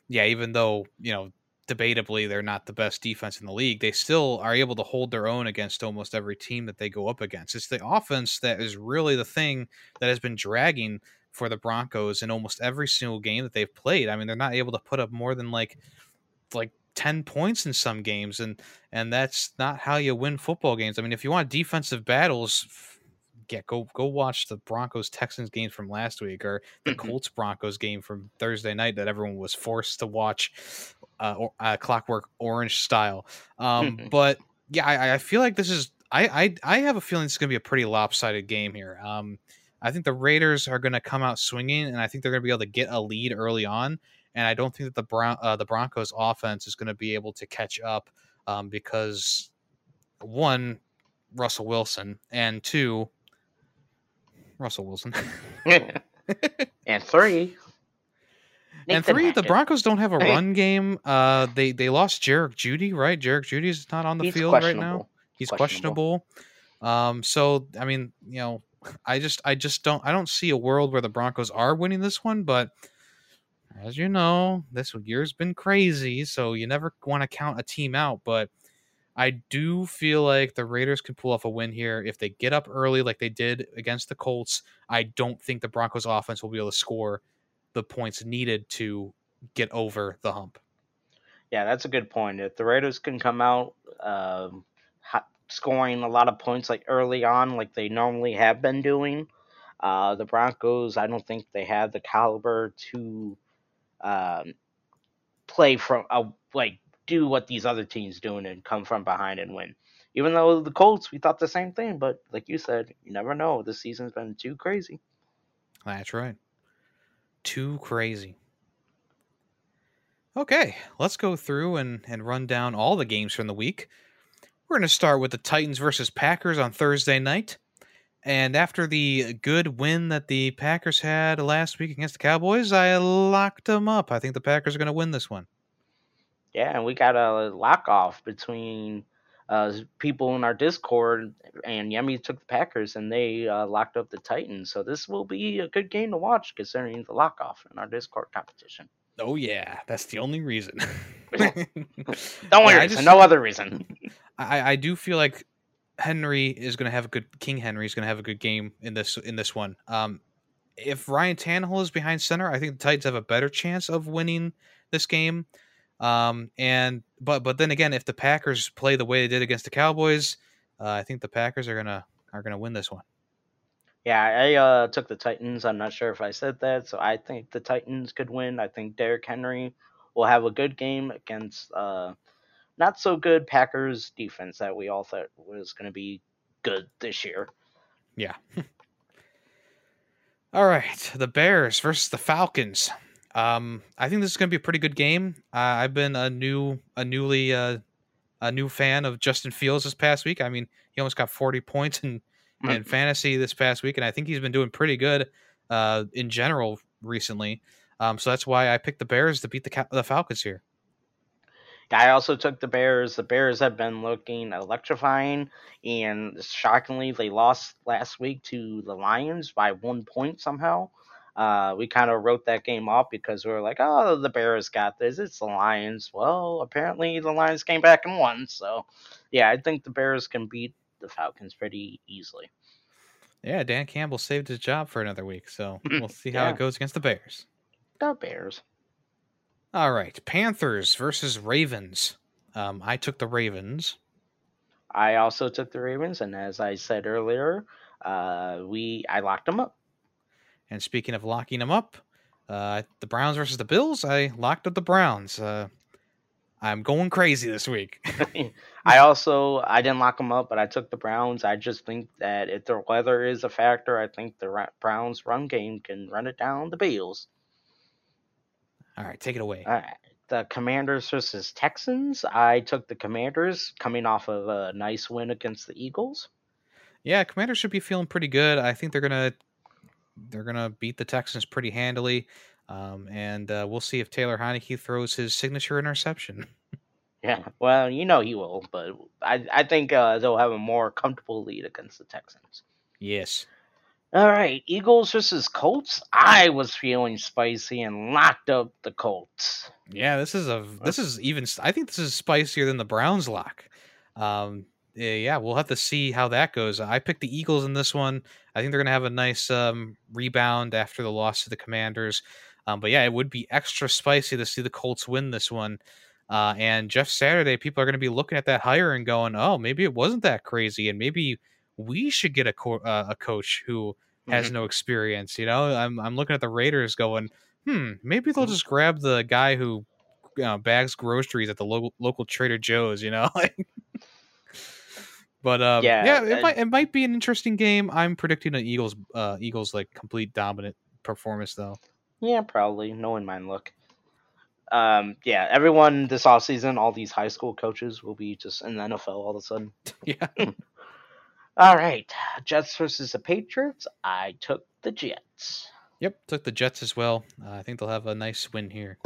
yeah, even though, you know, debatably they're not the best defense in the league, they still are able to hold their own against almost every team that they go up against. It's the offense that is really the thing that has been dragging for the Broncos in almost every single game that they've played. I mean, they're not able to put up more than like like 10 points in some games and and that's not how you win football games. I mean, if you want defensive battles, get go go watch the Broncos Texans game from last week or the mm-hmm. Colts Broncos game from Thursday night that everyone was forced to watch uh, or, uh Clockwork Orange style. Um, but yeah, I, I feel like this is I, I I have a feeling it's going to be a pretty lopsided game here. Um, I think the Raiders are going to come out swinging, and I think they're going to be able to get a lead early on. And I don't think that the Bron- uh, the Broncos offense is going to be able to catch up um, because one, Russell Wilson, and two, Russell Wilson, and three. and three, the Broncos don't have a run game. Uh, they they lost Jerry Jeudy, right? Jerry Jeudy's not on the He's field right now. He's questionable. questionable. Um, so I mean, you know, I just I just don't I don't see a world where the Broncos are winning this one, but as you know, this year's been crazy, so you never want to count a team out, but I do feel like the Raiders can pull off a win here if they get up early like they did against the Colts. I don't think the Broncos offense will be able to score the points needed to get over the hump. Yeah, that's a good point. If the Raiders can come out um, scoring a lot of points like early on, like they normally have been doing. Uh, the Broncos, I don't think they have the caliber to um, play from uh, like do what these other teams doing and come from behind and win. Even though the Colts, we thought the same thing, but like you said, you never know. This season's been too crazy. That's right. Too crazy. Okay, let's go through and, and run down all the games from the week. We're going to start with the Titans versus Packers on Thursday night. And after the good win that the Packers had last week against the Cowboys, I locked them up. I think the Packers are going to win this one. Yeah, and we got a lock off between uh, people in our Discord, and Yemi took the Packers, and they uh, locked up the Titans. So this will be a good game to watch, considering the lock off in our Discord competition. Oh yeah, that's the only reason. Don't worry, just, no other reason. I, I do feel like Henry is going to have a good King Henry is going to have a good game in this in this one. Um, if Ryan Tannehill is behind center, I think the Titans have a better chance of winning this game. Um, and but but then again, if the Packers play the way they did against the Cowboys, uh, I think the Packers are gonna are gonna win this one. Yeah, I uh, took the Titans. I'm not sure if I said that, so I think the Titans could win. I think Derrick Henry will have a good game against uh, not so good Packers defense that we all thought was going to be good this year. Yeah. all right, the Bears versus the Falcons. Um, I think this is going to be a pretty good game. Uh, I've been a new, a newly, uh, a new fan of Justin Fields this past week. I mean, he almost got 40 points in in fantasy this past week, and I think he's been doing pretty good uh, in general recently. Um, so that's why I picked the Bears to beat the the Falcons here. I also took the Bears. The Bears have been looking electrifying, and shockingly, they lost last week to the Lions by one point somehow. Uh, we kind of wrote that game off because we were like, oh, the Bears got this. It's the Lions. Well, apparently the Lions came back and won. So, yeah, I think the Bears can beat the Falcons pretty easily. Yeah, Dan Campbell saved his job for another week, so we'll see how Yeah. it goes against the Bears. The Bears. All right, Panthers versus Ravens. Um, I took the Ravens. I also took the Ravens, and as I said earlier, uh, we I locked them up. And speaking of locking them up, uh, the Browns versus the Bills. I locked up the Browns. Uh, I'm going crazy this week. I also I didn't lock them up, but I took the Browns. I just think that if the weather is a factor, I think the Browns run game can run it down the Bills. All right, take it away. All right. The Commanders versus Texans. I took the Commanders coming off of a nice win against the Eagles. Yeah, Commanders should be feeling pretty good. I think they're gonna they're gonna beat the Texans pretty handily. Um, and uh, we'll see if Taylor Heinicke throws his signature interception. Yeah, well, you know he will, but I I think uh, they'll have a more comfortable lead against the Texans. Yes. All right, Eagles versus Colts. I was feeling spicy and locked up the Colts. Yeah, this is a this is even I think this is spicier than the Browns lock. Um eh, yeah, we'll have to see how that goes. I picked the Eagles in this one. I think they're going to have a nice um, rebound after the loss to the Commanders. Um, but yeah, it would be extra spicy to see the Colts win this one. Uh, and Jeff Saturday, people are going to be looking at that hire and going, "Oh, maybe it wasn't that crazy, and maybe we should get a co- uh, a coach who has no experience." You know, I'm I'm looking at the Raiders going, "Hmm, maybe they'll Mhm. just grab the guy who uh, bags groceries at the local local Trader Joe's." You know. But um, Yeah, yeah, it uh, might it might be an interesting game. I'm predicting an Eagles uh, Eagles like complete dominant performance though. Yeah, probably. No one mind look. Um, yeah, everyone this offseason, all these high school coaches will be just in the NFL all of a sudden. Yeah. All right, Jets versus the Patriots. I took the Jets. Yep, took the Jets as well. Uh, I think they'll have a nice win here.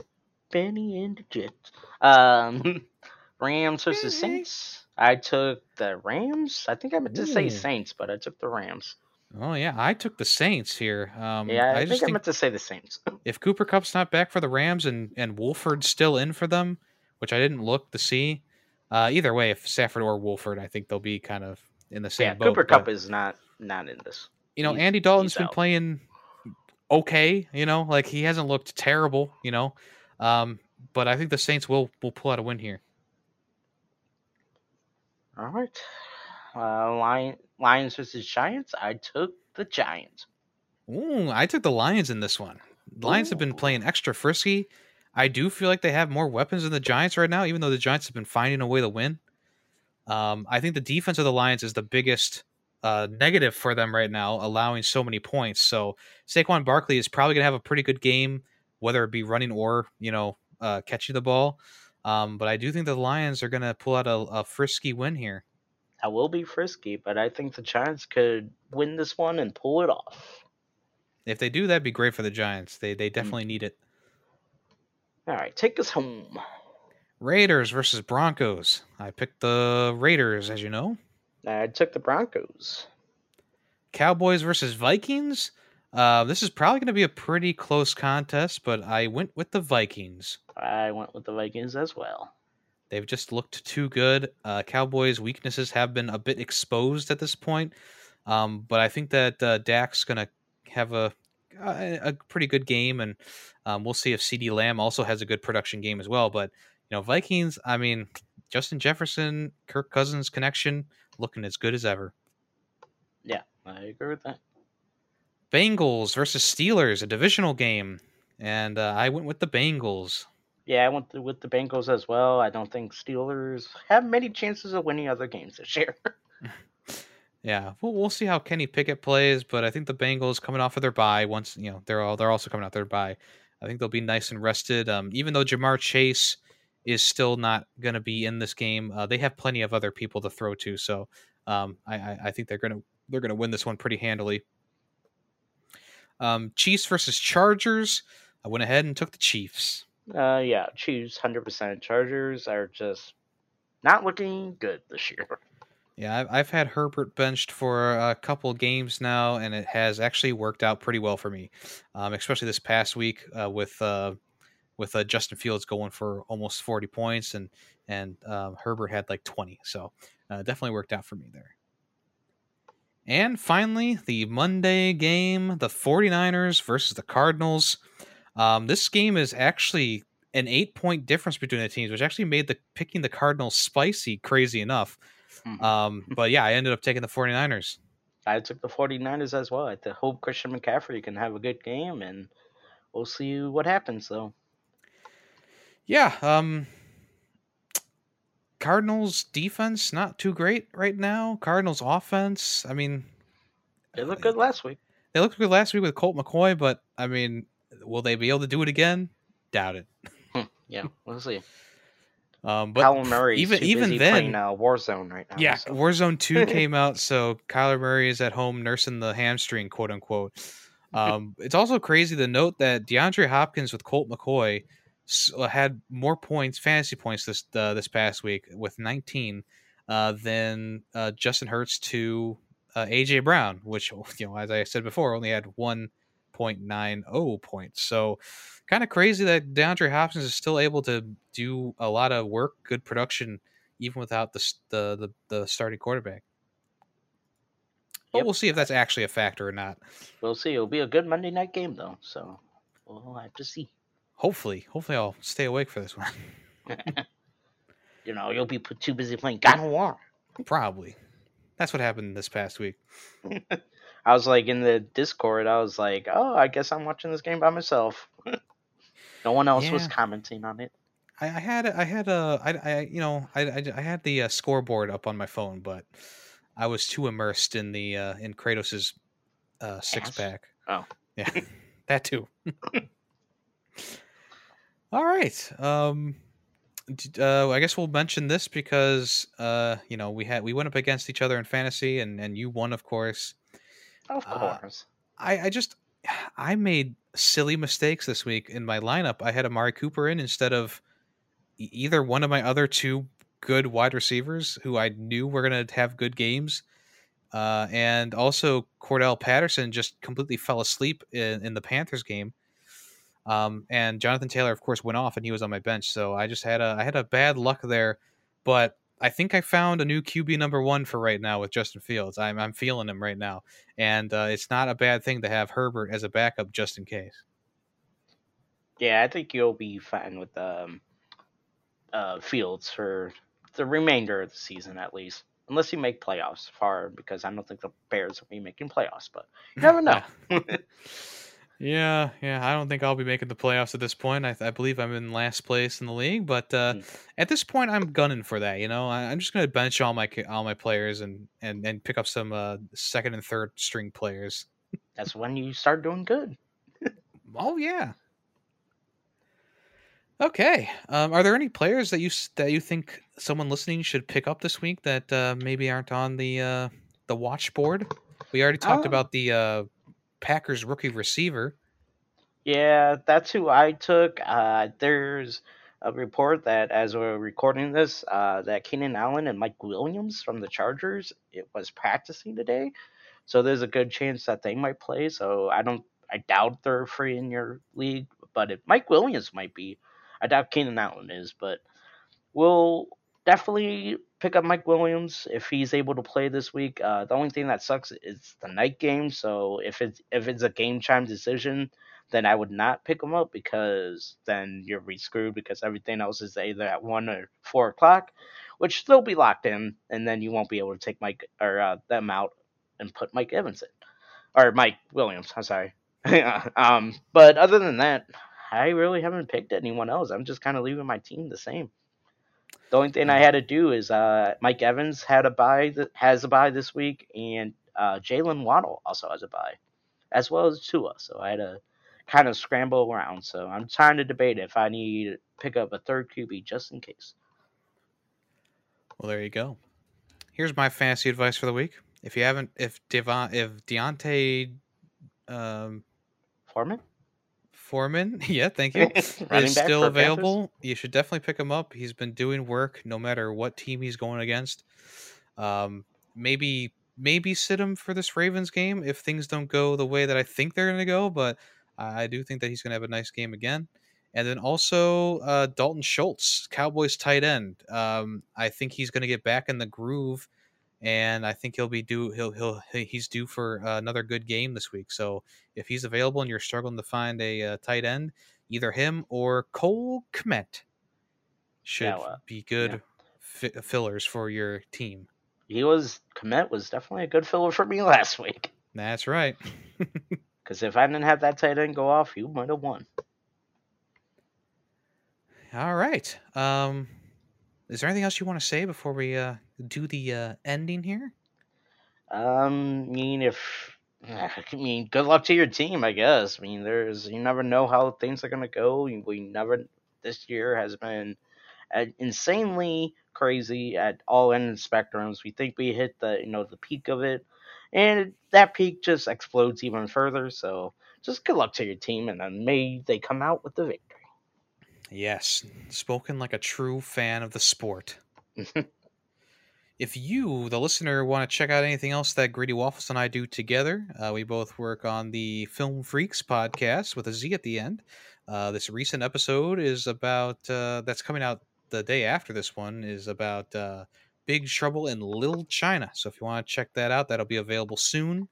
Benny and the Jets. Um, Rams versus. Saints. I took the Rams. I think I meant to say Saints, but I took the Rams. Oh yeah, I took the Saints here. Um, Yeah, I, I think just I meant to say the Saints. if Cooper Kupp's not back for the Rams and and Wolford's still in for them, which I didn't look to see. Uh, either way, if Stafford or Wolford, I think they'll be kind of in the same yeah, boat. Cooper but- Kupp is not not in this. you know, He's- Andy Dalton's been out. playing okay. You know, like he hasn't looked terrible. You know, um, but I think the Saints will will pull out a win here. All right. Uh, Lion, Lions versus Giants. I took the Giants. Ooh, I took the Lions in this one. Lions have been playing extra frisky. I do feel like they have more weapons than the Giants right now, even though the Giants have been finding a way to win. Um, I think the defense of the Lions is the biggest uh, negative for them right now, allowing so many points. So Saquon Barkley is probably going to have a pretty good game, whether it be running or you know uh, catching the ball. Um, but I do think the Lions are going to pull out a, a frisky win here. I will be frisky, but I think the Giants could win this one and pull it off. If they do, that'd be great for the Giants. They they definitely need it. All right, take us home. Raiders versus Broncos. I picked the Raiders, as you know. I took the Broncos. Cowboys versus Vikings. Uh, this is probably going to be a pretty close contest, but I went with the Vikings. I went with the Vikings as well. They've just looked too good. Uh, Cowboys' weaknesses have been a bit exposed at this point, um, but I think that uh, Dak's going to have a, a a pretty good game, and um, we'll see if CeeDee Lamb also has a good production game as well. But know, Vikings. I mean, Justin Jefferson, Kirk Cousins connection looking as good as ever. Yeah, I agree with that. Bengals versus Steelers, a divisional game, and uh, I went with the Bengals. Yeah, I went with the Bengals as well. I don't think Steelers have many chances of winning other games this year. Yeah, we'll, we'll see how Kenny Pickett plays, but I think the Bengals coming off of their bye, once you know they're all they're also coming out their bye. I think they'll be nice and rested. Um, even though Ja'Marr Chase is still not going to be in this game, uh, they have plenty of other people to throw to. So um, I, I, I think they're gonna they're gonna win this one pretty handily. Um, Chiefs versus Chargers. I went ahead and took the Chiefs. Uh, yeah, Chiefs, hundred percent. Chargers are just not looking good this year. Yeah, I've, I've had Herbert benched for a couple games now, and it has actually worked out pretty well for me, um, especially this past week uh, with uh, with uh, Justin Fields going for almost forty points, and and um, Herbert had like twenty, so uh, definitely worked out for me there. And finally, the Monday game, the 49ers versus the Cardinals. Um, this game is actually an eight point difference between the teams, which actually made the picking the Cardinals spicy crazy enough. Mhm. Um, but yeah, I ended up taking the 49ers. I took the 49ers as well. I hope Christian McCaffrey can have a good game, and we'll see what happens, though. Yeah, um Cardinals defense not too great right now. Cardinals offense, I mean, They looked good last week. they looked good last week with Colt McCoy, but I mean, will they be able to do it again? Doubt it. Yeah, we'll see. Um, but Kyler Murray even- even then- playing uh, Warzone right now. yeah, so- Warzone 2 came out, so Kyler Murray is at home nursing the hamstring, quote unquote. Um, it's also crazy to note that DeAndre Hopkins with Colt McCoy had more points, fantasy points this uh, this past week with 19 uh, than uh, Justin Hurts to uh, AJ Brown, which you know, as I said before, only had 1.90 points. So kind of crazy that DeAndre Hopkins is still able to do a lot of work, good production, even without the the the, the starting quarterback. But Yep. we'll see if that's actually a factor or not. We'll see. It'll be a good Monday night game, though. So we'll have to see. Hopefully, hopefully I'll stay awake for this one. You know, you'll be put- too busy playing God of War. Probably. That's what happened this past week. I was like in the Discord. I was like, oh, I guess I'm watching this game by myself. no one else was commenting on it. I, I had I had a I, I you know I I, I had the uh, scoreboard up on my phone, but I was too immersed in the uh, in Kratos's uh, six pack. Oh. yeah, that too. All right. Um, uh, I guess we'll mention this because uh, you know we had we went up against each other in fantasy, and and you won, of course. Of Uh, course. I, I just I made silly mistakes this week in my lineup. I had Amari Cooper in instead of either one of my other two good wide receivers who I knew were going to have good games. Uh, and also Cordarrelle Patterson just completely fell asleep in, in the Panthers game. Um, and Jonathan Taylor, of course, went off and he was on my bench. So I just had a I had a bad luck there, but I think I found a new QB number one for right now with Justin Fields. I'm I'm feeling him right now, and uh, it's not a bad thing to have Herbert as a backup just in case. Yeah, I think you'll be fine with um, uh, Fields for the remainder of the season, at least. Unless you make playoffs far, because I don't think the Bears will be making playoffs, but you never know. Yeah, yeah. I don't think I'll be making the playoffs at this point. I, I believe I'm in last place in the league, but uh, Mm. at this point, I'm gunning for that. You know, I, I'm just going to bench all my all my players and and and pick up some uh, second and third string players. That's when you start doing good. Oh yeah. Okay. Um, are there any players that you that you think someone listening should pick up this week that uh, maybe aren't on the uh, the watch board? We already talked Um, about the uh, Packers rookie receiver. Yeah, that's who I took. Uh, there's a report that as we're recording this, uh, that Keenan Allen and Mike Williams from the Chargers it was practicing today, so there's a good chance that they might play. So I don't, I doubt they're free in your league, but if Mike Williams might be, I doubt Keenan Allen is, but we'll definitely pick up Mike Williams if he's able to play this week. Uh, the only thing that sucks is the night game. So if it's if it's a game time decision, then I would not pick him up because then you're re screwed because everything else is either at one or four o'clock, which they'll be locked in, and then you won't be able to take Mike or uh, them out and put Mike Evans in or Mike Williams. I'm sorry. um, but other than that, I really haven't picked anyone else. I'm just kind of leaving my team the same. The only thing I had to do is uh, Mike Evans had a bye that has a bye this week, and uh, Jaylen Waddle also has a bye, as well as Tua. So I had to kind of scramble around. So I'm trying to debate if I need to pick up a third QB just in case. Well, there you go. Here's my fantasy advice for the week. If you haven't, if Devon, if Deontay um, Foreman, Foreman, yeah, thank you, is still for Panthers? available, you should definitely pick him up. He's been doing work no matter what team he's going against. Um, maybe maybe sit him for this Ravens game if things don't go the way that I think they're going to go, but I I do think that he's going to have a nice game again. And then also uh, Dalton Schultz, Cowboys tight end. Um, I think he's going to get back in the groove and I think he'll be due. He'll he'll he's due for uh, another good game this week. So if he's available and you're struggling to find a uh, tight end, either him or Cole Kmet should Yeah, well, be good fi- fillers for your team. He was Kmet was definitely a good filler for me last week. That's right. Because if I didn't have that tight end go off, you might have won. All right. Um, is there anything else you want to say before we uh, do the uh, ending here? Um, I mean, if I mean, good luck to your team. I guess. I mean, there's you never know how things are gonna go. We never. This year has been insanely crazy at all ends spectrums. We think we hit the you know the peak of it, and that peak just explodes even further. So just good luck to your team, and then may they come out with the victory. Yes, spoken like a true fan of the sport. if you, the listener, want to check out anything else that Greedy Waffles and I do together, uh, we both work on the Film Freakz podcast with a Z at the end. Uh, this recent episode is about uh, that's coming out the day after this one is about uh, Big Trouble in Little China. So if you want to check that out, that'll be available soon.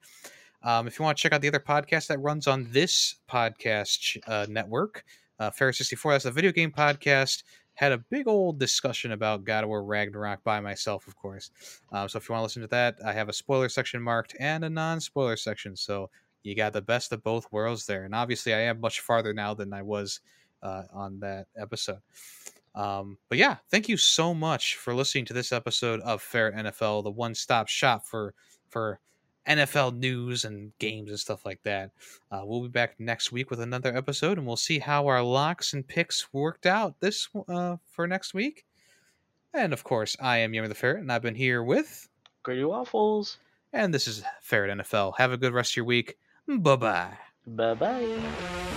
Um, if you want to check out the other podcast that runs on this podcast uh, network, uh, Fair 64, that's a video game podcast. Had a big old discussion about God of War Ragnarok by myself, of course. Um, so if you want to listen to that, I have a spoiler section marked and a non spoiler section. So you got the best of both worlds there. And obviously, I am much farther now than I was uh, on that episode. Um, but yeah, thank you so much for listening to this episode of Ferret NFL, the one stop shop for for NFL news and games and stuff like that. Uh, we'll be back next week with another episode, and we'll see how our locks and picks worked out this uh, for next week. And of course, I am Yummy the Ferret, and I've been here with, Greedy waffles. and this is Ferret NFL. Have a good rest of your week. Bye bye. Bye bye.